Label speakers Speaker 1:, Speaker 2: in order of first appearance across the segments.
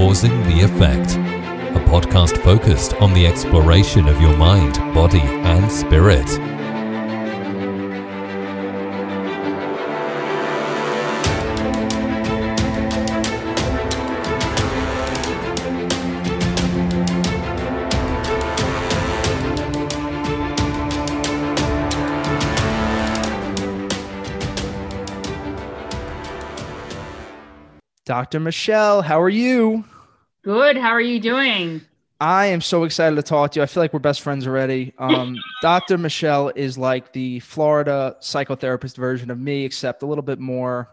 Speaker 1: Causing the Effect, a podcast focused on the exploration of your mind, body, and spirit.
Speaker 2: Dr. Michelle, how are you?
Speaker 3: Good. How are you doing?
Speaker 2: I am so excited to talk to you. I feel like we're best friends already. Um, Dr. Michelle is like the Florida psychotherapist version of me, except a little bit more,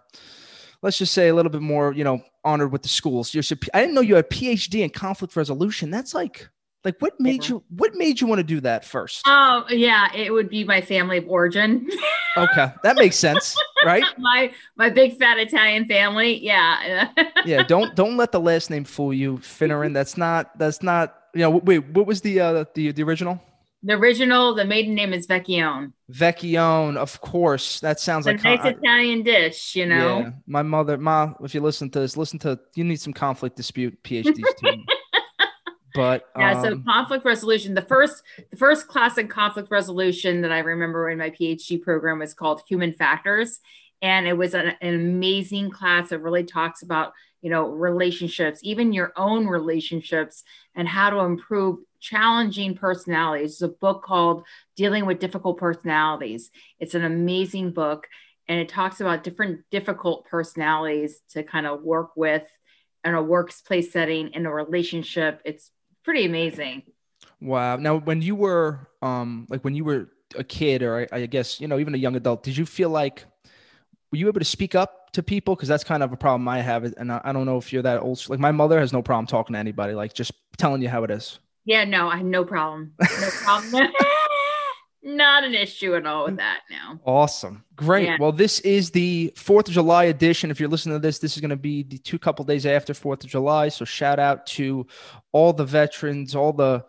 Speaker 2: let's just say a little bit more, you know, honored with the schools. You're, I didn't know you had a PhD in conflict resolution. That's like, like what made yeah. you, what made you want to do that first?
Speaker 3: Oh yeah, it would be my family of origin.
Speaker 2: okay. That makes sense. right?
Speaker 3: my my big fat Italian family. Yeah.
Speaker 2: yeah. Don't don't let the last name fool you, Finneran. That's not that's not. You know. Wait. What was the uh the the original?
Speaker 3: The original, the maiden name is Vecchione.
Speaker 2: Vecchione, of course. That sounds
Speaker 3: it's
Speaker 2: like
Speaker 3: a nice Italian dish, you know. Yeah.
Speaker 2: My mother, ma, if you listen to this, listen to you need some conflict dispute PhDs too. But
Speaker 3: yeah, so um, conflict resolution. The first, the first class in conflict resolution that I remember in my PhD program was called Human Factors, and it was an, an amazing class that really talks about you know relationships, even your own relationships, and how to improve challenging personalities. It's a book called Dealing with Difficult Personalities. It's an amazing book, and it talks about different difficult personalities to kind of work with in a workplace setting in a relationship. It's pretty amazing.
Speaker 2: Wow. Now, when you were, um, like when you were a kid, or I, I guess you know, even a young adult, did you feel like were you able to speak up to people? Because that's kind of a problem I have, and I, I don't know if you're that old. Like my mother has no problem talking to anybody, like just telling you how it is.
Speaker 3: Yeah, no, I have no problem. No problem. Not an issue at all with that now.
Speaker 2: Awesome. Great. Yeah. Well, this is the 4th of July edition. If you're listening to this, this is going to be the two couple days after 4th of July. So shout out to all the veterans, all the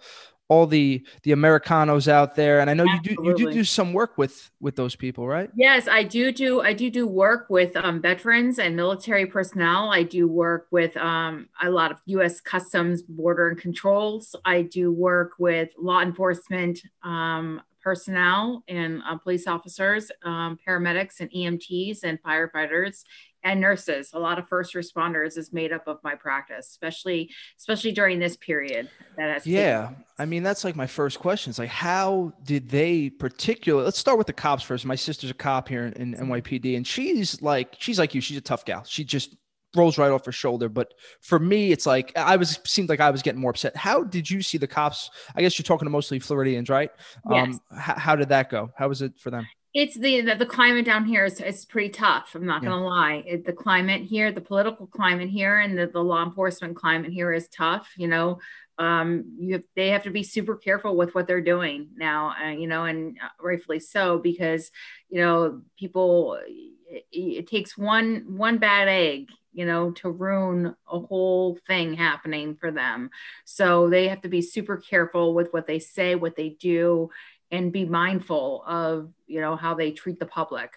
Speaker 2: all the the Americanos out there. And I know Absolutely. you do you do do some work with with those people, right?
Speaker 3: Yes, I do do I do do work with um, veterans and military personnel. I do work with um, a lot of U.S. Customs, Border and Controls. I do work with law enforcement. Um, personnel and uh, police officers, um, paramedics and EMTs and firefighters and nurses. A lot of first responders is made up of my practice, especially especially during this period. That has
Speaker 2: yeah. I mean, that's like my first question. It's like, how did they particularly? Let's start with the cops first. My sister's a cop here in, in NYPD, and she's like, she's like you. She's a tough gal. She just rolls right off her shoulder. But for me, it's like I was seemed like I was getting more upset. How did you see the cops? I guess you're talking to mostly Floridians, right?
Speaker 3: Yes.
Speaker 2: Um, h- how did that go? How was it for them?
Speaker 3: It's the the, the climate down here is, is pretty tough. I'm not gonna lie. It, the climate here, the political climate here, and the, the law enforcement climate here is tough. You know, um, you have, they have to be super careful with what they're doing now. Uh, you know, and uh, rightfully so because you know people. It, it takes one one bad egg you know, to ruin a whole thing happening for them. So they have to be super careful with what they say, what they do, and be mindful of, you know, how they treat the public.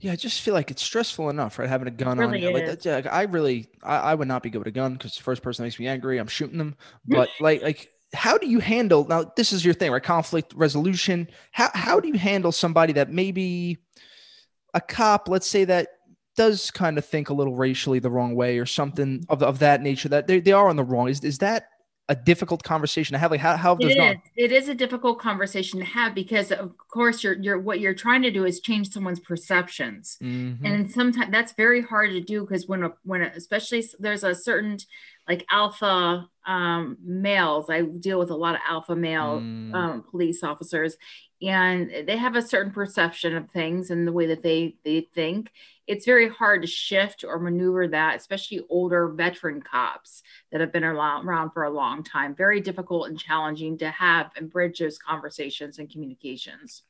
Speaker 2: Yeah, I just feel like it's stressful enough, right? Having a gun really on you. Like, yeah, I really, I, I, would not be good with a gun because the first person makes me angry, I'm shooting them. But like, like, how do you handle now? This is your thing, right? Conflict resolution. How how do you handle somebody that maybe a cop, let's say that does kind of think a little racially the wrong way or something of, of that nature that they, they are on the wrong is, is that a difficult conversation to have like how, how
Speaker 3: it is. it is a difficult conversation to have because of course you're you're what you're trying to do is change someone's perceptions mm-hmm. and sometimes that's very hard to do because when a, when a, especially there's a certain like alpha um, males i deal with a lot of alpha male mm. um, police officers and they have a certain perception of things and the way that they they think it's very hard to shift or maneuver that especially older veteran cops that have been around for a long time very difficult and challenging to have and bridge those conversations and communications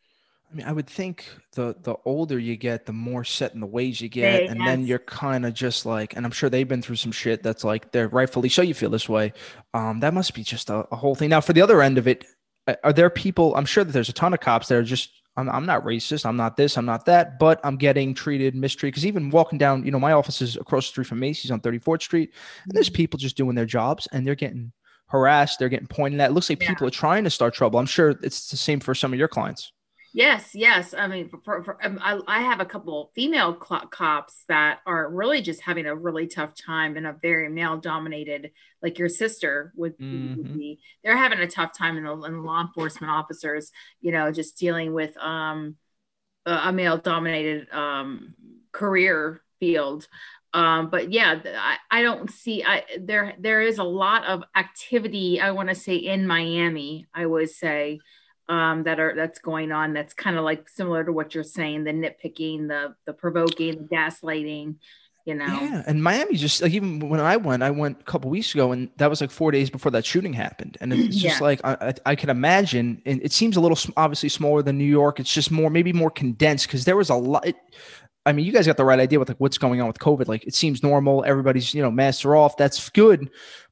Speaker 2: I mean, I would think the the older you get, the more set in the ways you get, and yes. then you're kind of just like, and I'm sure they've been through some shit that's like they're rightfully so you feel this way. Um, that must be just a, a whole thing. Now, for the other end of it, are there people i'm sure that there's a ton of cops that are just I'm, I'm not racist. I'm not this. I'm not that. But I'm getting treated, mistreated. Because even walking down, you know, my office is across the street from Macy's on 34th Street, and there's mm-hmm. people just doing their jobs, and they're getting harassed. They're getting pointed at. It looks like yeah. people are trying to start trouble. I'm sure it's the same for some of your clients.
Speaker 3: Yes, yes. I mean, for, for, um, I, I, have a couple female cops that are really just having a really tough time in a very male dominated, like your sister would, mm-hmm. be. They're having a tough time in the, in the, law enforcement officers, you know, just dealing with um, a, a male dominated um, career field. Um, but yeah, I, I don't see I there there is a lot of activity, I want to say in Miami, I would say um, that are that's going on that's kind of like similar to what you're saying the nitpicking the the provoking the gaslighting you know
Speaker 2: yeah and miami just like even when i went i went a couple weeks ago and that was like four days before that shooting happened and it's just yeah. like I, I can imagine and it seems a little obviously smaller than new york it's just more maybe more condensed because there was a lot it, I mean, you guys got the right idea with like what's going on with COVID. Like it seems normal. Everybody's, you know, masks are off. That's good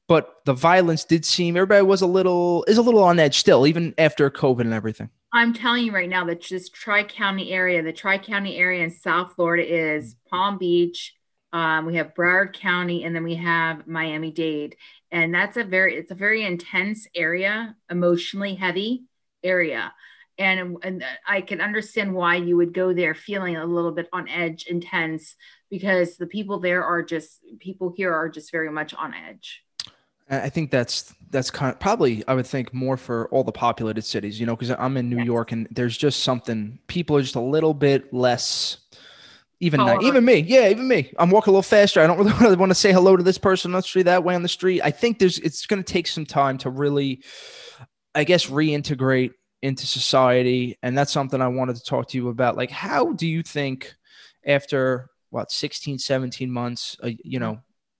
Speaker 2: but the violence did seem everybody was a little is a little on edge still, even after COVID and everything.
Speaker 3: I'm telling you right now that this Tri County area, the Tri County area in South Florida is Palm Beach. Um, we have Broward County, and then we have Miami Dade, and that's a very it's a very intense area, emotionally heavy area. And, and I can understand why you would go there feeling a little bit on edge, intense, because the people there are just people here are just very much on edge.
Speaker 2: I think that's that's kind of probably I would think more for all the populated cities, you know, because I'm in New York and there's just something people are just a little bit less even not, even me, yeah, even me. I'm walking a little faster. I don't really want to say hello to this person on the street that way on the street. I think there's it's going to take some time to really, I guess, reintegrate into society, and that's something I wanted to talk to you about. Like, how do you think after what 16, 17 months, uh, you know,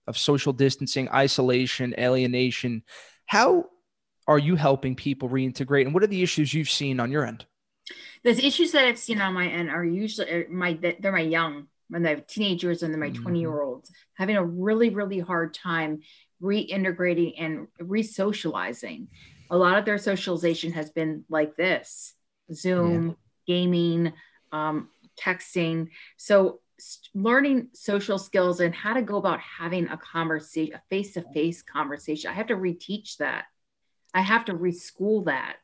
Speaker 2: of social distancing, isolation, alienation. How are you helping people reintegrate, and what are the issues you've seen on your end?
Speaker 3: The issues that I've seen on my end are usually my they're my young when they're teenagers and they're my 20 mm-hmm. year olds having a really really hard time reintegrating and re-socializing a lot of their socialization has been like this zoom yeah. gaming um, texting so learning social skills and how to go about having a conversation, a face to face conversation. I have to reteach that. I have to reschool that.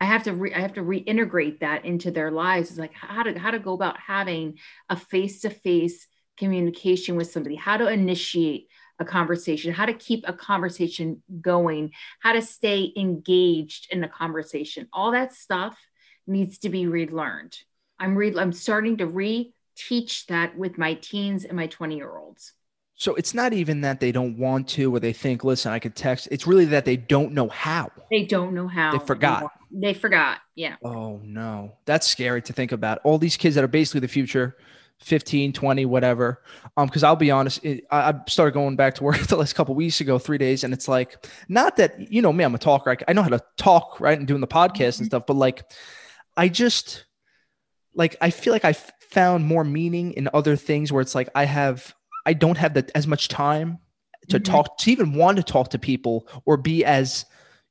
Speaker 3: I have to re, I have to reintegrate that into their lives. It's like how to how to go about having a face to face communication with somebody, how to initiate a conversation, how to keep a conversation going, how to stay engaged in the conversation. All that stuff needs to be relearned. I'm re I'm starting to re teach that with my teens and my 20 year olds.
Speaker 2: So it's not even that they don't want to or they think, listen, I could text. It's really that they don't know how.
Speaker 3: They don't know how.
Speaker 2: They forgot.
Speaker 3: They forgot. Yeah.
Speaker 2: Oh, no. That's scary to think about. All these kids that are basically the future, 15, 20, whatever. Um, because I'll be honest, it, I, started going back to work the last couple weeks ago, three days, and it's like, not that, you know, me, I'm a talker. I, I know how to talk, right? And doing the podcast mm-hmm. and stuff, but like, I just, like, I feel like I found more meaning in other things where it's like I have I don't have that as much time to mm-hmm. talk to even want to talk to people or be as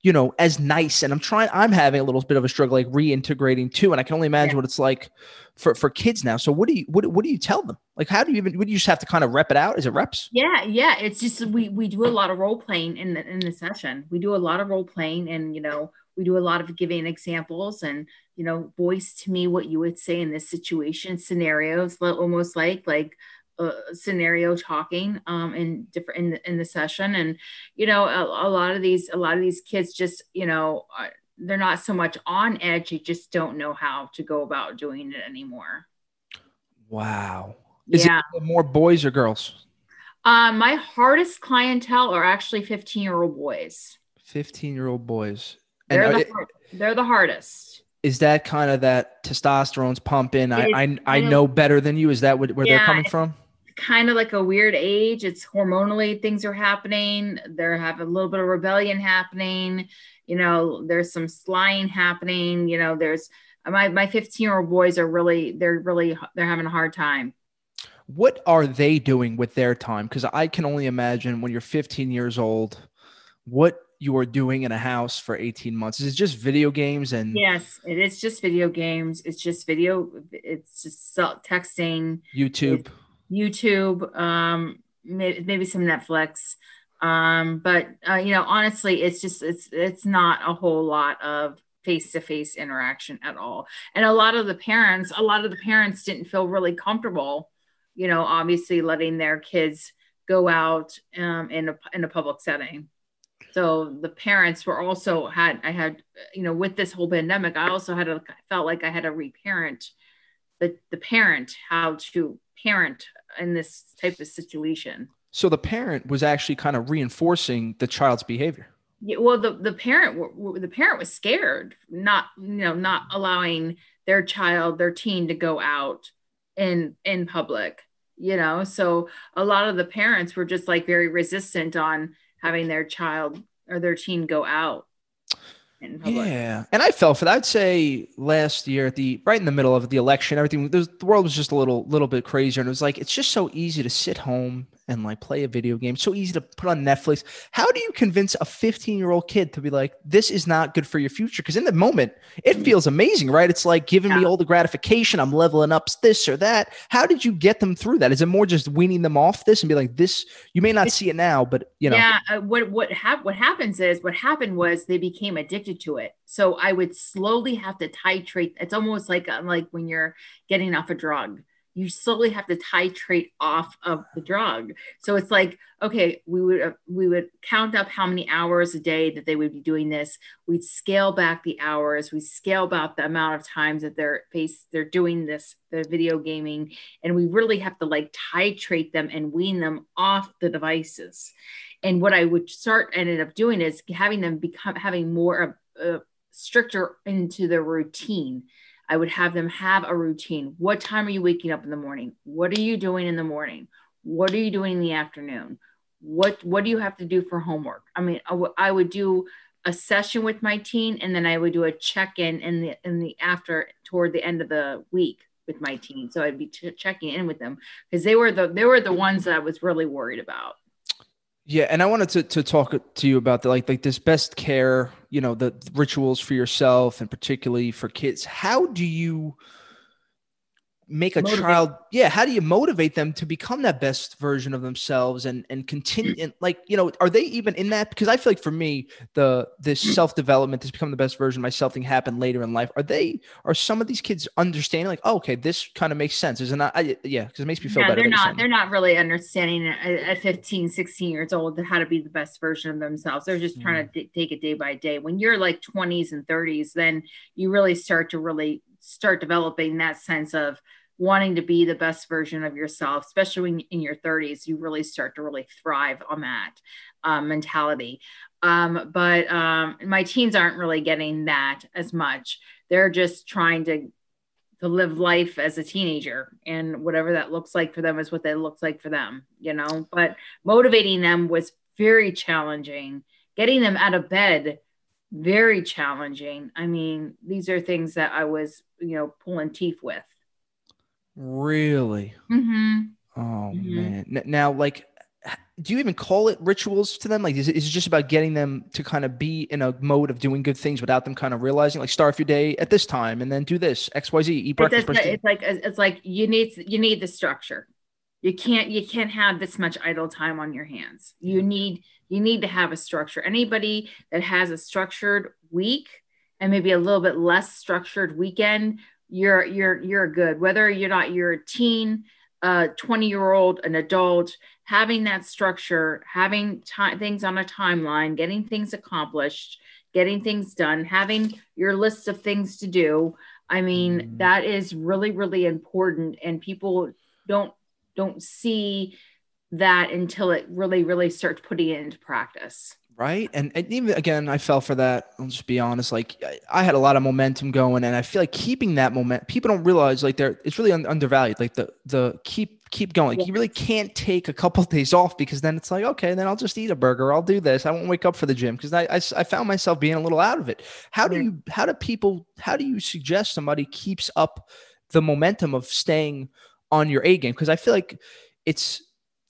Speaker 2: you know as nice and i'm trying i'm having a little bit of a struggle like reintegrating too and i can only imagine yeah. what it's like for for kids now. So what do you what, what do you tell them? Like how do you even would you just have to kind of rep it out? Is it reps?
Speaker 3: Yeah yeah it's just we we do a lot of role playing in the in the session. We do a lot of role playing and you know we do a lot of giving examples and you know voice to me what you would say in this situation scenarios almost like like uh, scenario talking um in different in the, in the session and you know a, a, lot of these a lot of these kids just you know they're not so much on edge they just don't know how to go about doing it anymore
Speaker 2: wow is yeah. it more boys or girls
Speaker 3: um my hardest clientele are actually 15 year old boys
Speaker 2: 15 year old boys
Speaker 3: they're, the, hard, they're the hardest.
Speaker 2: Is that kind of that testosterone's pumping? I, I, I know better than you. Is that what, where yeah, they're coming from?
Speaker 3: Kind of like a weird age. It's hormonally things are happening. They're having a little bit of rebellion happening. You know, there's some slying happening. You know, there's my my 15 year old boys are really they're really they're having a hard time.
Speaker 2: What are they doing with their time? Because I can only imagine when you're 15 years old, what you are doing in a house for 18 months? Is it just video games and
Speaker 3: Yes, it is just video games. It's just video it's just texting,
Speaker 2: YouTube.
Speaker 3: YouTube, um maybe some Netflix. Um but uh, you know, honestly, it's just it's it's not a whole lot of face-to-face interaction at all. And a lot of the parents, a lot of the parents didn't feel really comfortable, you know, obviously letting their kids go out um, in a in a public setting so the parents were also had i had you know with this whole pandemic i also had a felt like i had to reparent the the parent how to parent in this type of situation.
Speaker 2: So the parent was actually kind of reinforcing the child's behavior.
Speaker 3: Yeah, well the the parent the parent was scared not you know not allowing their child their teen to go out in in public you know? So a lot of the parents were just like very resistant on having their child or their teen go out
Speaker 2: yeah, and I fell for that. I'd say last year at the right in the middle of the election, everything the world was just a little little bit crazier, and it was like it's just so easy to sit home and like play a video game. So easy to put on Netflix. How do you convince a 15 year old kid to be like, this is not good for your future? Because in the moment, it feels amazing, right? It's like giving yeah. me all the gratification. I'm leveling up this or that. How did you get them through that? Is it more just weaning them off this and be like, this? You may not see it now, but you know.
Speaker 3: Yeah. Uh, what what hap- what happens is what happened was they became addicted to it. So I would slowly have to titrate. It's almost like uh, like when you're getting off a drug you slowly have to titrate off of the drug. So it's like, okay, we would uh, we would count up how many hours a day that they would be doing this. We'd scale back the hours. We scale back the amount of times that they're face they're doing this, the video gaming, and we really have to like titrate them and wean them off the devices. And what I would start ended up doing is having them become having more of uh, stricter into their routine I would have them have a routine. What time are you waking up in the morning? What are you doing in the morning? What are you doing in the afternoon? What what do you have to do for homework? I mean, I, w- I would do a session with my teen, and then I would do a check in in the in the after toward the end of the week with my teen. So I'd be t- checking in with them because they were the they were the ones that I was really worried about.
Speaker 2: Yeah, and I wanted to to talk to you about the like like this best care, you know, the rituals for yourself and particularly for kids. How do you make a motivate. child yeah how do you motivate them to become that best version of themselves and and continue and like you know are they even in that? Because i feel like for me the this self-development to become the best version of myself thing happened later in life. Are they are some of these kids understanding like oh, okay this kind of makes sense is it not? I, yeah because it makes me feel
Speaker 3: no,
Speaker 2: better
Speaker 3: they're not they're not really understanding at 15 16 years old how to be the best version of themselves. They're just trying mm. to d- take it day by day. When you're like 20s and 30s then you really start to really start developing that sense of wanting to be the best version of yourself, especially when in your 30s, you really start to really thrive on that um, mentality. Um, but um, my teens aren't really getting that as much. They're just trying to to live life as a teenager and whatever that looks like for them is what that looks like for them you know but motivating them was very challenging getting them out of bed very challenging i mean these are things that i was you know pulling teeth with
Speaker 2: Really?
Speaker 3: Mm-hmm.
Speaker 2: Oh mm-hmm. man. Now, like, do you even call it rituals to them? Like, is it, is it just about getting them to kind of be in a mode of doing good things without them kind of realizing, like, start your day at this time and then do this X Y Z, eat breakfast.
Speaker 3: It's, it's like it's like you need you need the structure. You can't you can't have this much idle time on your hands. You need you need to have a structure. Anybody that has a structured week and maybe a little bit less structured weekend you're you're you're good whether you're not you're a teen a 20 year old an adult having that structure having time things on a timeline getting things accomplished getting things done having your list of things to do i mean mm. that is really really important and people don't don't see that until it really really starts putting it into practice
Speaker 2: Right. And, and, even again, I fell for that. I'll just be honest. Like I had a lot of momentum going and I feel like keeping that moment, people don't realize like they're, it's really un- undervalued. Like the, the keep, keep going. Like you really can't take a couple of days off because then it's like, okay, then I'll just eat a burger. I'll do this. I won't wake up for the gym. Cause I, I, I found myself being a little out of it. How do you, how do people, how do you suggest somebody keeps up the momentum of staying on your A game? Cause I feel like it's,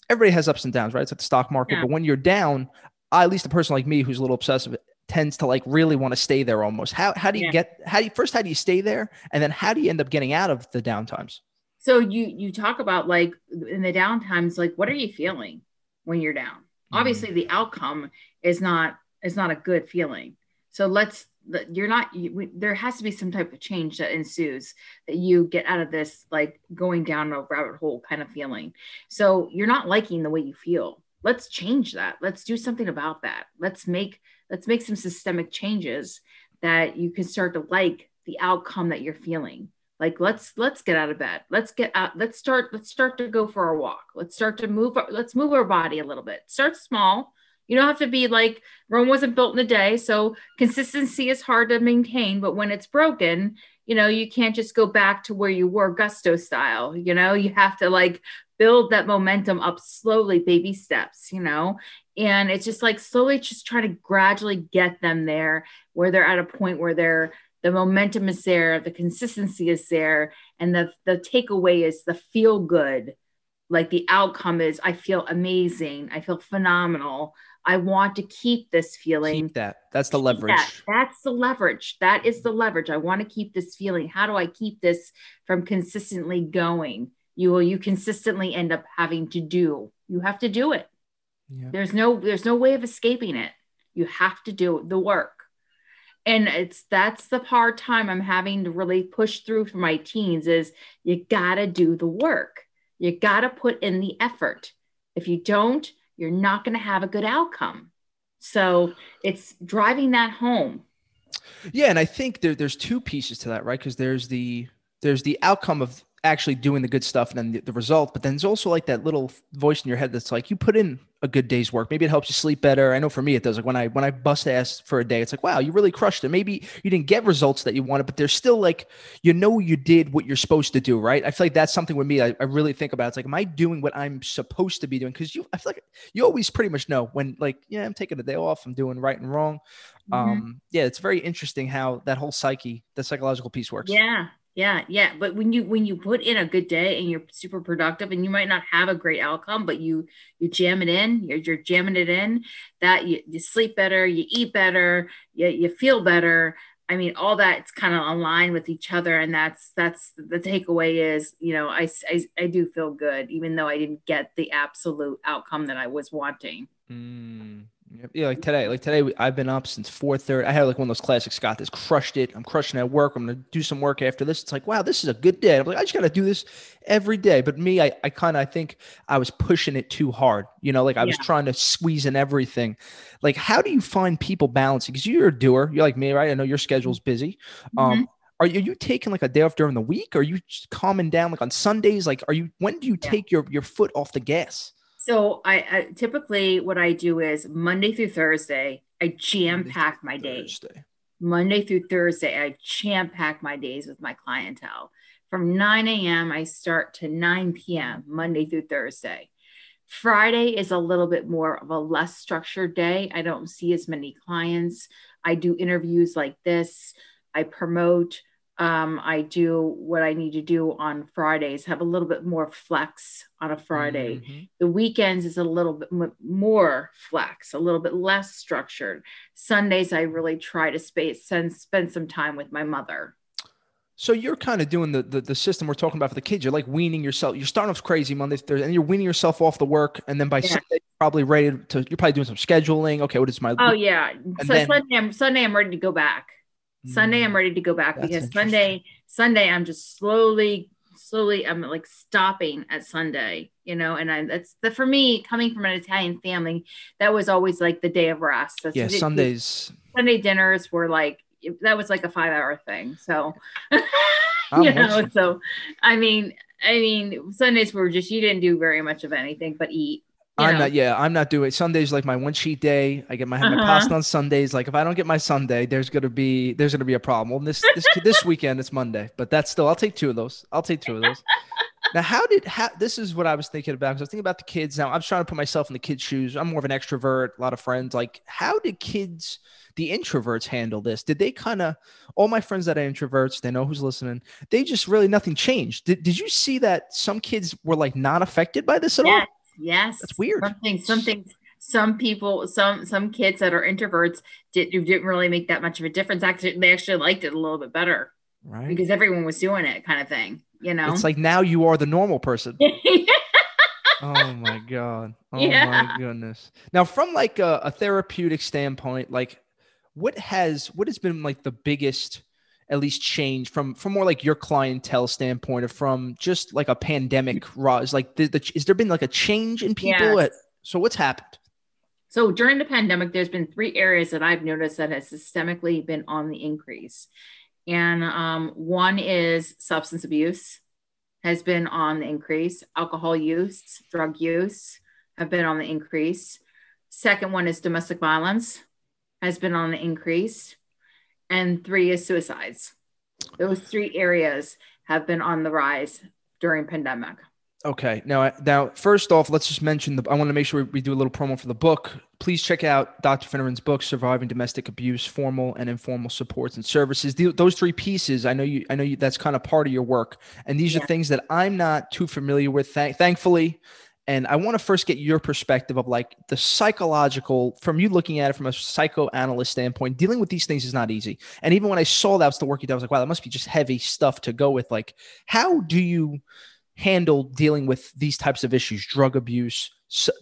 Speaker 2: everybody has ups and downs, right? It's like the stock market, yeah. but when you're down, I, at least a person like me who's a little obsessive tends to like really want to stay there almost. How how do you yeah. get how do you first how do you stay there and then how do you end up getting out of the downtimes?
Speaker 3: So you you talk about like in the downtimes like what are you feeling when you're down? Mm-hmm. Obviously the outcome is not is not a good feeling. So let's you're not you, we, there has to be some type of change that ensues that you get out of this like going down a rabbit hole kind of feeling. So you're not liking the way you feel. Let's change that. Let's do something about that. Let's make let's make some systemic changes that you can start to like the outcome that you're feeling. Like let's let's get out of bed. Let's get out let's start let's start to go for a walk. Let's start to move let's move our body a little bit. Start small. You don't have to be like rome wasn't built in a day so consistency is hard to maintain but when it's broken you know you can't just go back to where you were gusto style you know? You have to like build that momentum up slowly baby steps you know? And it's just like slowly just try to gradually get them there where they're at a point where they're the momentum is there the consistency is there and the the takeaway is the feel good. Like the outcome is i feel amazing. I feel phenomenal. I want to keep this feeling.
Speaker 2: Keep that. That's the leverage
Speaker 3: that. that's the leverage. That is the leverage. I want to keep this feeling. How do i keep this from consistently going you will you consistently end up having to do. You have to do it. Yeah. there's no there's no way of escaping it. You have to do the work. And it's that's the hard time i'm having to really push through for my teens is you gotta do the work. You gotta put in the effort. If you don't you're not going to have a good outcome. So it's driving that home.
Speaker 2: Yeah and i think there, there's two pieces to that right? Because there's the there's the outcome of actually doing the good stuff and then the, the, result. But then there's also like that little voice in your head that's like, you put in a good day's work. Maybe it helps you sleep better. I know for me it does. Like when I when I bust ass for a day, it's like, wow, you really crushed it. Maybe you didn't get results that you wanted, but there's still like you know you did what you're supposed to do, right? I feel like that's something with me. I, I really think about. It's like, am I doing what I'm supposed to be doing? Because you, I feel like you always pretty much know when, like, yeah, I'm taking a day off. I'm doing right and wrong. Mm-hmm. Um, yeah, it's very interesting how that whole psyche, the psychological piece works.
Speaker 3: Yeah, yeah, yeah. But when you when you put in a good day and you're super productive and you might not have a great outcome, but you you jam it in, you're, you're jamming it in, that you, you sleep better, you eat better, you, you feel better. I mean, all that's kind of aligned with each other, and that's that's the takeaway is, you know, I, I I do feel good, even though I didn't get the absolute outcome that I was wanting.
Speaker 2: Mm. Yeah, like today, like today, I've been up since four thirty. I had like one of those classic Scott that's crushed it. I'm crushing at work. I'm gonna do some work after this. It's like, wow, this is a good day. I'm like, I just gotta do this every day. But me, I, I kind of, I think I was pushing it too hard. You know, like I yeah. was trying to squeeze in everything. Like, how do you find people balancing? Because you're a doer. You're like me, right? I know your schedule's busy. Mm-hmm. Um, are you, are you taking like a day off during the week? Are you calming down like on Sundays? Like, are you? When do you yeah. take your your foot off the gas?
Speaker 3: So I, I, typically what I do is Monday through Thursday, I jam pack my days. Monday through Thursday, I jam pack my days with my clientele. From 9 a.m., I start to 9 p.m., Monday through Thursday. Friday is a little bit more of a less structured day. I don't see as many clients. I do interviews like this. I promote um, I do what I need to do on Fridays, have a little bit more flex on a Friday. Mm-hmm. The weekends is a little bit more flex, a little bit less structured. Sundays, I really try to space, spend, spend some time with my mother.
Speaker 2: So you're kind of doing the, the, the system we're talking about for the kids. You're like weaning yourself. You're starting off crazy Monday, Thursday, and you're weaning yourself off the work, and then by yeah. Sunday, you're probably ready to. You're probably doing some scheduling. Okay, what is my?
Speaker 3: Oh yeah. And so then, Sunday, I'm, Sunday, I'm ready to go back. Sunday, I'm ready to go back That's because Sunday, Sunday, I'm just slowly, slowly, I'm like stopping at Sunday, you know, and I, that's the, for me coming from an Italian family, that was always like the day of rest. That's
Speaker 2: yeah. Sundays,
Speaker 3: Sunday dinners were like, that was like a five hour thing. So, oh, you know, so, I mean, I mean, Sundays were just, you didn't do very much of anything but eat
Speaker 2: I'm know. not. Yeah, I'm not doing Sundays like my one cheat day. I get my uh-huh. my pasta on Sundays. Like if I don't get my Sunday, there's gonna be there's gonna be a problem. Well, this this this weekend it's Monday, but that's still I'll take two of those. I'll take two of those. now, how did how this is what I was thinking about because I was thinking about the kids. Now I'm trying to put myself in the kids' shoes. I'm more of an extrovert, a lot of friends. Like, how did kids, the introverts, handle this? Did they kind of all my friends that are introverts, they know who's listening. They just really nothing changed. Did Did you see that some kids were like not affected by this at yeah. all?
Speaker 3: Yes.
Speaker 2: That's weird.
Speaker 3: Something, something, some people, some some kids that are introverts did, didn't really make that much of a difference. Actually, they actually liked it a little bit better, right? Because everyone was doing it, kind of thing. You know,
Speaker 2: it's like now you are the normal person. oh my god! Oh yeah. my goodness! Now, from like a, a therapeutic standpoint, like what has what has been like the biggest at least change from from more like your clientele standpoint or from just like a pandemic rise like the, the, is there been like a change in people at, so what's happened?
Speaker 3: So during the pandemic there's been three areas that i've noticed that has systemically been on the increase. And um, one is substance abuse has been on the increase. Alcohol use drug use have been on the increase. Second one is domestic violence has been on the increase and three is suicides. Those three areas have been on the rise during pandemic.
Speaker 2: Okay. Now, now, first off, let's just mention the. I want to make sure we do a little promo for the book. Please check out Dr. Finneran's book, "Surviving Domestic Abuse: Formal and Informal Supports and Services." The, those three pieces, I know you. I know you. That's kind of part of your work, and these yeah. are things that I'm not too familiar with. Th- thankfully, and I want to first get your perspective of like the psychological, from you looking at it from a psychoanalyst standpoint, dealing with these things is not easy. And even when I saw that was the work you did, I was like, wow, that must be just heavy stuff to go with. Like, how do you handle dealing with these types of issues? Drug abuse,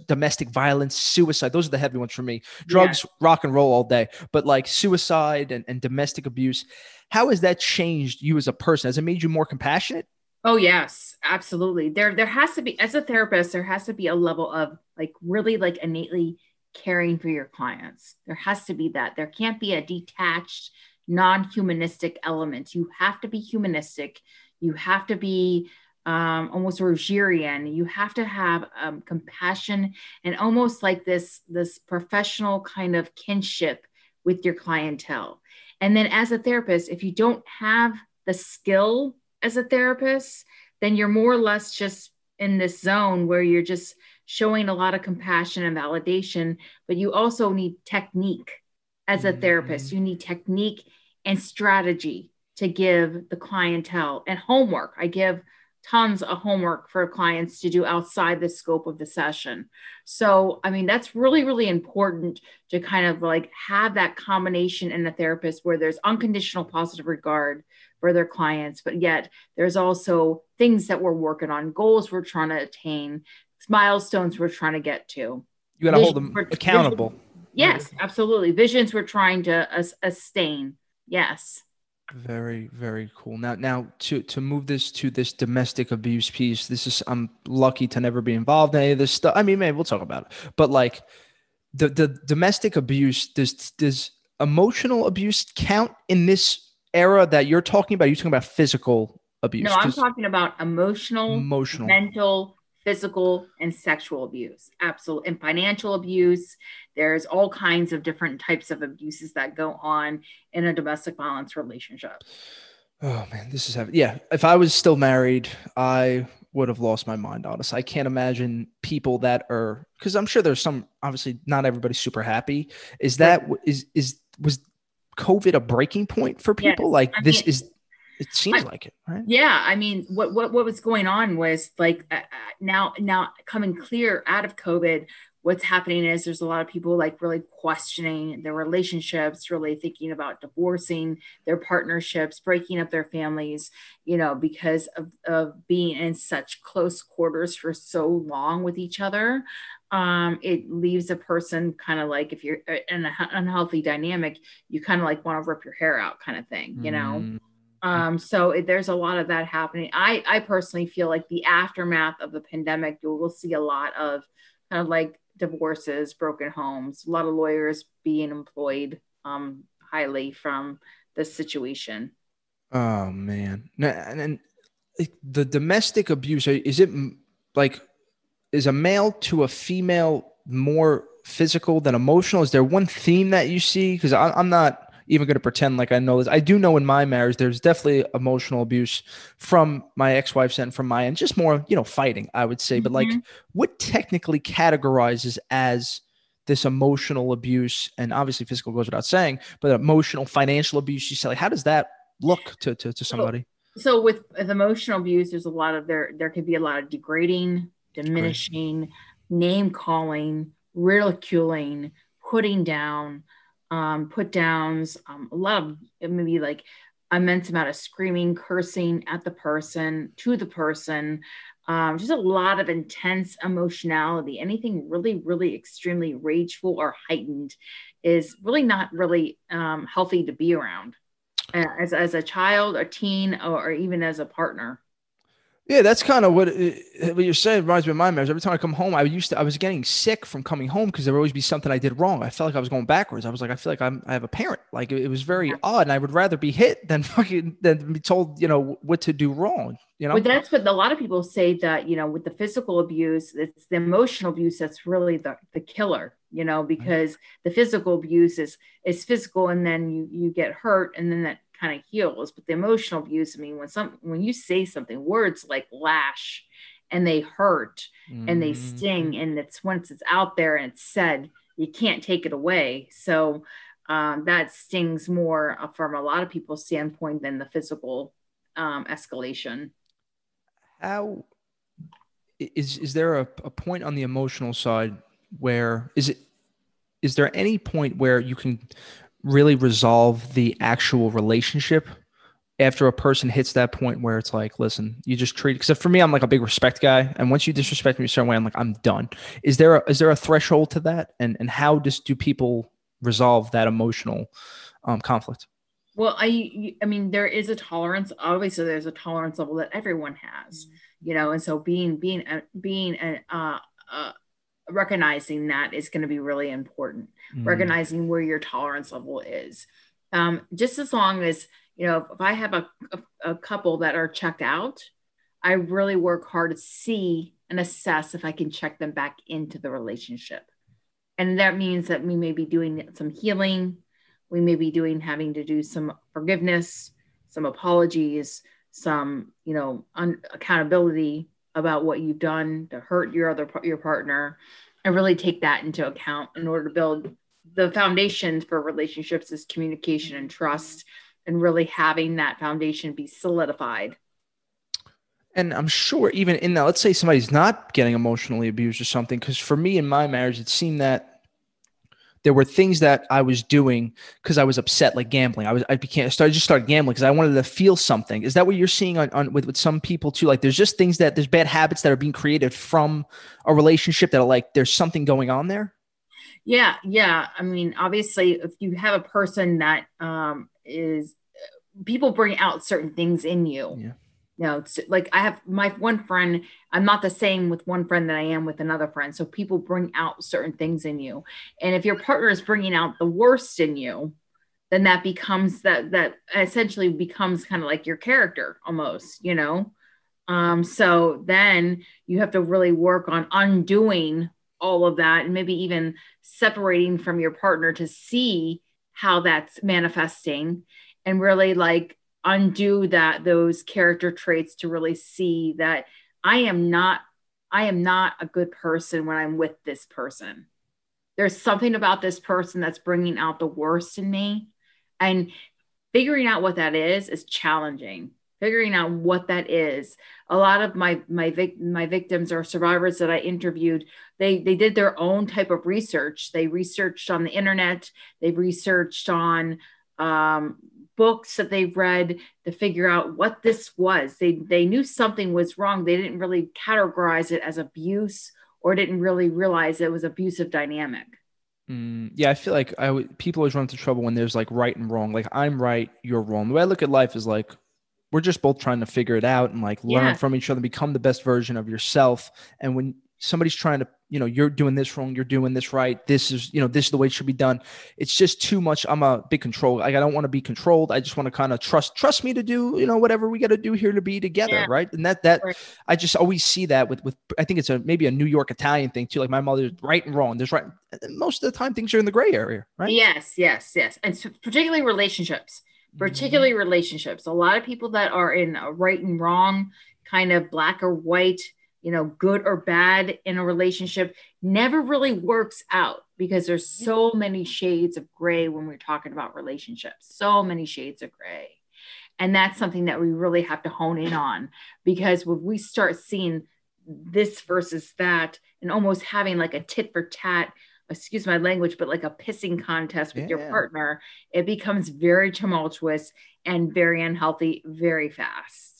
Speaker 2: domestic violence, suicide. Those are the heavy ones for me. Drugs, yeah. rock and roll all day, but like suicide and, and domestic abuse. How has that changed you as a person? Has it made you more compassionate?
Speaker 3: Oh yes, absolutely. There there has to be as a therapist there has to be a level of like really like innately caring for your clients. There has to be that. There can't be a detached non-humanistic element. You have to be humanistic. You have to be um, almost Rogerian. You have to have um, compassion and almost like this this professional kind of kinship with your clientele. And then as a therapist, if you don't have the skill as a therapist, then you're more or less just in this zone where you're just showing a lot of compassion and validation, but you also need technique as a mm-hmm. therapist. You need technique and strategy to give the clientele and homework. I give tons of homework for clients to do outside the scope of the session. So, I mean, that's really, really important to kind of like have that combination in a therapist where there's unconditional positive regard for their clients, but yet there's also things that we're working on, goals we're trying to attain, milestones we're trying to get to.
Speaker 2: You got to hold them accountable.
Speaker 3: Vision, yes, absolutely. Visions we're trying to sustain. Yes.
Speaker 2: Very, very cool. Now, now to to move this to this domestic abuse piece, this is I'm lucky to never be involved in any of this stuff. I mean, maybe we'll talk about it, but like the the domestic abuse, does does emotional abuse count in this era that you're talking about? You're talking about physical abuse.
Speaker 3: No, I'm talking about emotional, emotional, mental, physical, and sexual abuse. Absolutely, and financial abuse there's all kinds of different types of abuses that go on in a domestic violence relationship.
Speaker 2: Oh man, this is heavy. Yeah, if I was still married, I would have lost my mind. Honestly, I can't imagine people that are because I'm sure there's some. Obviously, not everybody's super happy. Is that is is was COVID a breaking point for people? like I this mean, is. It seems I, like it, right?
Speaker 3: Yeah, I mean, what what what was going on was like uh, uh now now coming clear out of COVID what's happening is there's a lot of people like really questioning their relationships, really thinking about divorcing their partnerships, breaking up their families, you know, because of, of being in such close quarters for so long with each other. Um, it leaves a person kind of like if you're uh, in an unhealthy dynamic, you kind of like want to rip your hair out, kind of thing, you know. Mm. Um, so it, there's a lot of that happening. I, I personally feel like the aftermath of the pandemic, you will see a lot of kind of like divorces, broken homes, a lot of lawyers being employed um, highly from this situation.
Speaker 2: Oh man, and, and the domestic abuse is it like is a male to a female more physical than emotional? Is there one theme that you see? Because I'm not even going to pretend like I know this. I do know in my marriage, there's definitely emotional abuse from my ex-wife's and from my end, just more, you know, fighting, I would say. Mm-hmm. But like, mm-hmm. what technically categorizes as this emotional abuse? And obviously, physical goes without saying, but emotional, financial abuse. You say, like, how does that look to to, to somebody?
Speaker 3: So, so with, with emotional abuse, there's a lot of there. There could be a lot of degrading, diminishing, name calling ridiculing, putting down, um, put downs, um, a lot of maybe like immense amount of screaming, cursing at the person, to the person, um, just a lot of intense emotionality. Anything really, really extremely rageful or heightened is really not really um, healthy to be around as, as a child, a teen, or, or even as a partner.
Speaker 2: Yeah, that's kind of what, what you're saying reminds me of my marriage. Every time I come home, I used to I was getting sick from coming home because there would always be something I did wrong. I felt like I was going backwards. I was like, I feel like I'm I have a parent. Like it, it was very yeah. odd, and I would rather be hit than fucking than be told you know what to do wrong. You know,
Speaker 3: but that's what a lot of people say that you know with the physical abuse, it's the emotional abuse that's really the the killer. You know, because mm-hmm. the physical abuse is is physical, and then you you get hurt, and then that kind of heals. But the emotional abuse, I mean, when some when you say something, words like lash and they hurt mm-hmm. and they mm-hmm. sting, and it's once it's out there and it's said, you can't take it away. So um, that stings more uh, from a lot of people's standpoint than the physical um, escalation.
Speaker 2: How is is there a, a point on the emotional side where is it is there any point where you can really resolve the actual relationship after a person hits that point where it's like, listen, you just treat. Because for me, I'm like a big respect guy, and once you disrespect me a certain way, I'm like, I'm done. Is there a, is there a threshold to that, and and how does do people resolve that emotional um, conflict?
Speaker 3: Well, I I mean, there is a tolerance. Obviously, there's a tolerance level that everyone has, you know, and so being being a, being a, uh, uh, recognizing that is going to be really important mm. recognizing where your tolerance level is um, just as long as you know if i have a, a, a couple that are checked out i really work hard to see and assess if i can check them back into the relationship and that means that we may be doing some healing we may be doing having to do some forgiveness some apologies some you know un- accountability about what you've done to hurt your other your partner and really take that into account in order to build the foundations for relationships is communication and trust and really having that foundation be solidified.
Speaker 2: And i'm sure even in that let's say somebody's not getting emotionally abused or something because for me in my marriage it seemed that there were things that I was doing because I was upset, like gambling. I was I became I started just started gambling because I wanted to feel something. Is that what you're seeing on, on with, with some people too? Like there's just things that there's bad habits that are being created from a relationship that are like there's something going on there.
Speaker 3: Yeah, yeah. I mean, obviously, if you have a person that um, is people bring out certain things in you. Yeah know, it's like I have my one friend, I'm not the same with one friend that I am with another friend. So people bring out certain things in you. And if your partner is bringing out the worst in you, then that becomes that, that essentially becomes kind of like your character almost, you know? Um, so then you have to really work on undoing all of that and maybe even separating from your partner to see how that's manifesting and really like undo that those character traits to really see that I am not I am not a good person when I'm with this person. There's something about this person that's bringing out the worst in me and figuring out what that is is challenging. Figuring out what that is. A lot of my my vic- my victims or survivors that I interviewed, they they did their own type of research. They researched on the internet. They researched on um, books that they've read to figure out what this was. They they knew something was wrong. They didn't really categorize it as abuse or didn't really realize it was abusive dynamic.
Speaker 2: Mm, yeah, I feel like I would, people always run into trouble when there's like right and wrong. Like I'm right, you're wrong. The way I look at life is like we're just both trying to figure it out and like learn yeah. from each other, become the best version of yourself. And when somebody's trying to you know you're doing this wrong you're doing this right this is you know this is the way it should be done it's just too much i'm a big control like i don't want to be controlled i just want to kind of trust trust me to do you know whatever we got to do here to be together yeah. right and that that right. i just always see that with with i think it's a maybe a new york italian thing too like my mother's right and wrong there's right most of the time things are in the gray area right
Speaker 3: yes yes yes and so particularly relationships particularly mm-hmm. relationships a lot of people that are in a right and wrong kind of black or white you know, good or bad in a relationship never really works out because there's mm-hmm. so many shades of gray when we're talking about relationships, so many shades of gray. And that's something that we really have to hone in on because when we start seeing this versus that and almost having like a tit for tat excuse my language but like a pissing contest with yeah. your partner it becomes very tumultuous and very unhealthy very fast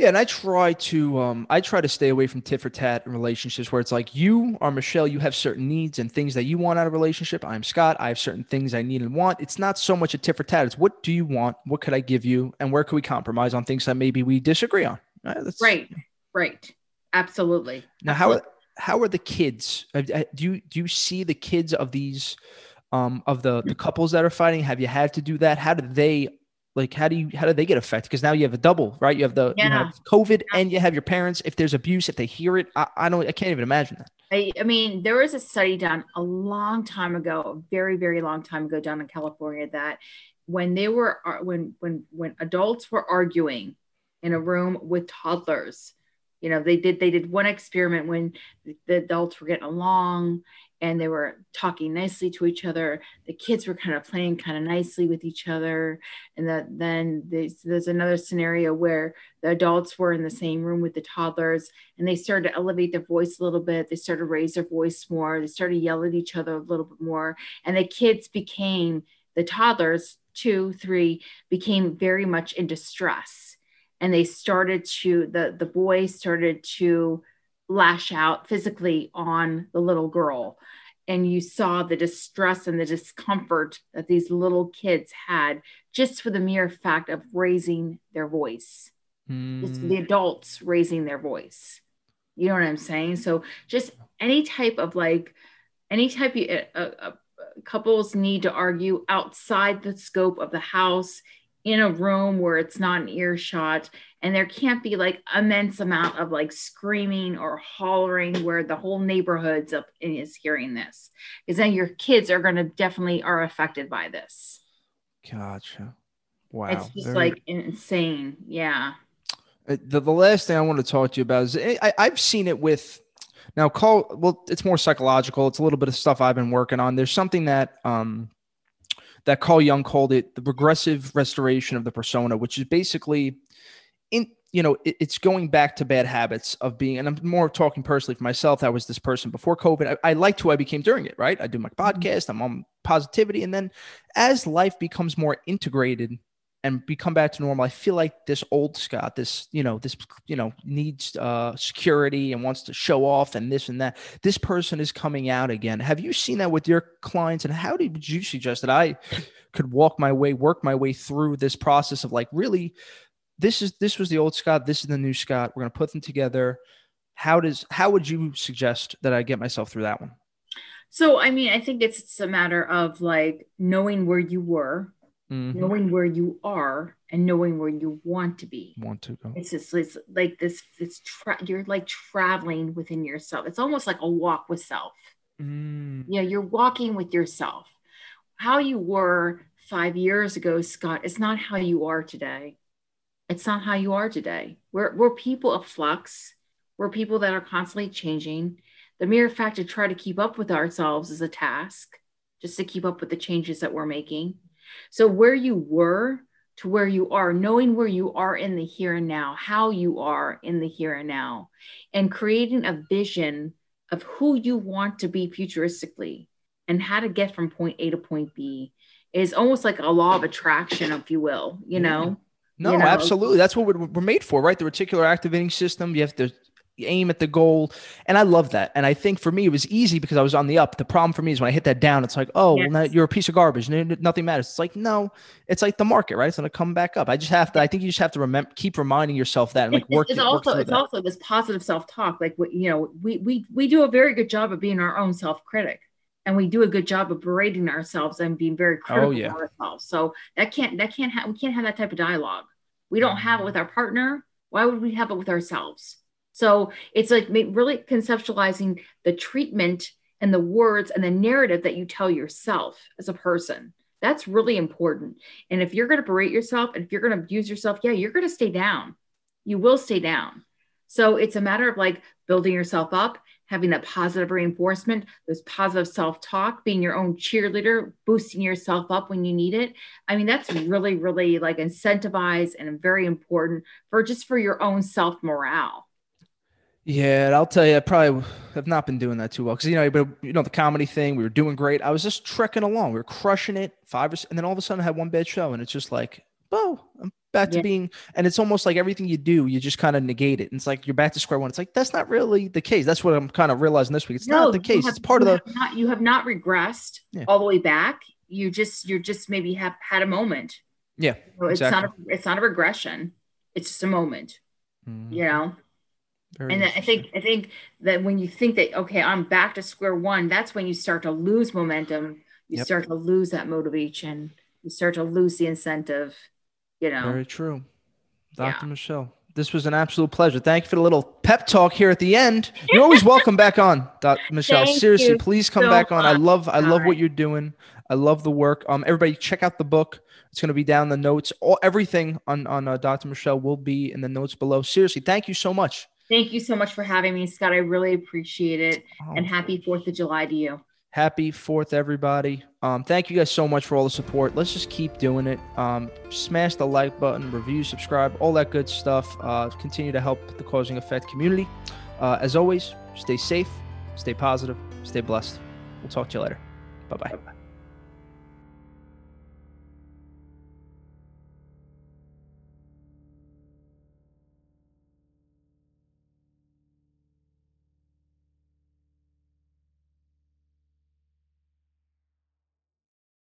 Speaker 2: yeah, and I try to um, I try to stay away from tit for tat in relationships where it's like you are Michelle, you have certain needs and things that you want out of a relationship. I'm Scott, I have certain things I need and want. It's not so much a tit for tat. It's what do you want? What could I give you? And where could we compromise on things that maybe we disagree on?
Speaker 3: Right, right, right. Absolutely.
Speaker 2: Now,
Speaker 3: Absolutely.
Speaker 2: how how are the kids? Do you do you see the kids of these um, of the the couples that are fighting? Have you had to do that? How do they like how do you how do they get affected because now you have a double right you have the yeah. you have covid yeah. and you have your parents if there's abuse if they hear it I, I don't i can't even imagine that
Speaker 3: I, I mean there was a study done a long time ago a very very long time ago down in california that when they were uh, when when when adults were arguing in a room with toddlers you know they did they did one experiment when the adults were getting along and they were talking nicely to each other. The kids were kind of playing kind of nicely with each other. And that then there's, there's another scenario where the adults were in the same room with the toddlers and they started to elevate their voice a little bit. They started to raise their voice more. They started to yell at each other a little bit more. And the kids became, the toddlers, two, three, became very much in distress. And they started to, the, the boys started to, lash out physically on the little girl. And you saw the distress and the discomfort that these little kids had just for the mere fact of raising their voice, mm. just the adults raising their voice. You know what I'm saying? So, just any type of like, any type of uh, uh, uh couples need to argue outside the scope of the house in a room where it's not an earshot and there can't be like immense amount of like screaming or hollering where the whole neighborhood's up and is hearing this because then your kids are going to definitely are affected by this.
Speaker 2: Gotcha. Wow.
Speaker 3: it's just Very... like insane. Yeah.
Speaker 2: Uh, the, the last thing i want to talk to you about is eh, I, i've seen it with now call well it's more psychological. It's a little bit of stuff i've been working on. There's something that um that Carl Jung called it the regressive restoration of the persona, which is basically in you know it, it's going back to bad habits of being and i'm more talking personally for myself i was this person before covid i, I liked who i became during it right i do my mm-hmm. podcast i'm on positivity and then as life becomes more integrated and become back to normal i feel like this old scott this you know this you know needs uh security and wants to show off and this and that. This person is coming out again. Have you seen that with your clients? And how did you suggest that i could walk my way work my way through this process of like really this is this was the old scott this is the new scott. We're to put them together. How does how would you suggest that i get myself through that one?
Speaker 3: So i mean i think it's a matter of like knowing where you were mm-hmm. knowing where you are and knowing where you want to be.
Speaker 2: Want to go.
Speaker 3: It's just it's like this. It's tra- you're like traveling within yourself. It's almost like a walk with self. Mm. Yeah, you're walking with yourself. How you were five years ago, Scott, it's not how you are today. It's not how you are today. We're we're people of flux. We're people that are constantly changing. The mere fact to try to keep up with ourselves is a task, just to keep up with the changes that we're making. So, where you were to where you are, knowing where you are in the here and now, how you are in the here and now, and creating a vision of who you want to be futuristically and how to get from point A to point B is almost like a law of attraction, if you will, you mm-hmm. know?
Speaker 2: No,
Speaker 3: you know?
Speaker 2: absolutely. That's what we're, we're made for, right? The reticular activating system. You have to aim at the goal. And I love that. And I think for me, it was easy because I was on the up. The problem for me is when I hit that down, it's like, oh, yes. well, you're a piece of garbage. Nothing matters. It's like, no, it's like the market, right? It's going to come back up. I just have to, I think you just have to remember, keep reminding yourself that and like work.
Speaker 3: It's, it's also, it's that. also this positive self-talk. Like, you know, we, we, we do a very good job of being our own self-critic and we do a good job of berating ourselves and being very critical oh, yeah. of ourselves. So that can't, that can't have, we can't have that type of dialogue. We don't mm-hmm. have it with our partner. Why would we have it with ourselves? So it's like really conceptualizing the treatment and the words and the narrative that you tell yourself as a person. That's really important. And if you're going to berate yourself and if you're going to abuse yourself, yeah, you're going to stay down. You will stay down. So it's a matter of like building yourself up, having that positive reinforcement, those positive self talk, being your own cheerleader, boosting yourself up when you need it. I mean, that's really, really like incentivized and very important for just for your own self morale.
Speaker 2: Yeah, I'll tell you, I probably have not been doing that too well because you know, but you know, the comedy thing, we were doing great. I was just trekking along, we were crushing it, five, or, and then all of a sudden, I had one bad show, and it's just like, oh, I'm back yeah. to being, and it's almost like everything you do, you just kind of negate it. And it's like you're back to square one. It's like that's not really the case. That's what I'm kind of realizing this week. It's no, not the case. Have, it's part of the.
Speaker 3: Not, you have not regressed yeah. all the way back. You just, you're just maybe have had a moment.
Speaker 2: Yeah,
Speaker 3: so it's not a, it's not a regression. It's just a moment. Mm-hmm. You know. Very and I think I think that when you think that okay, I'm back to square one, that's when you start to lose momentum. You yep. start to lose that motivation. You start to lose the incentive. You know.
Speaker 2: Very true, Dr. Yeah. Michelle. This was an absolute pleasure. Thank you for the little pep talk here at the end. You're always welcome back on, Dr. Michelle. Seriously, please come so back on. I love I love what you're doing. I love the work. Um, everybody check out the book. It's going to be down the notes. All everything on on uh, Dr. Michelle will be in the notes below. Seriously, thank you so much.
Speaker 3: Thank you so much for having me, Scott. I really appreciate it. Oh, and happy 4th of July to you.
Speaker 2: Happy 4th, everybody. Um, thank you guys so much for all the support. Let's just keep doing it. Um, smash the like button, review, subscribe, all that good stuff. Uh, continue to help the Causing Effect community. Uh, as always, stay safe, stay positive, stay blessed. We'll talk to you later. Bye-bye. bye bye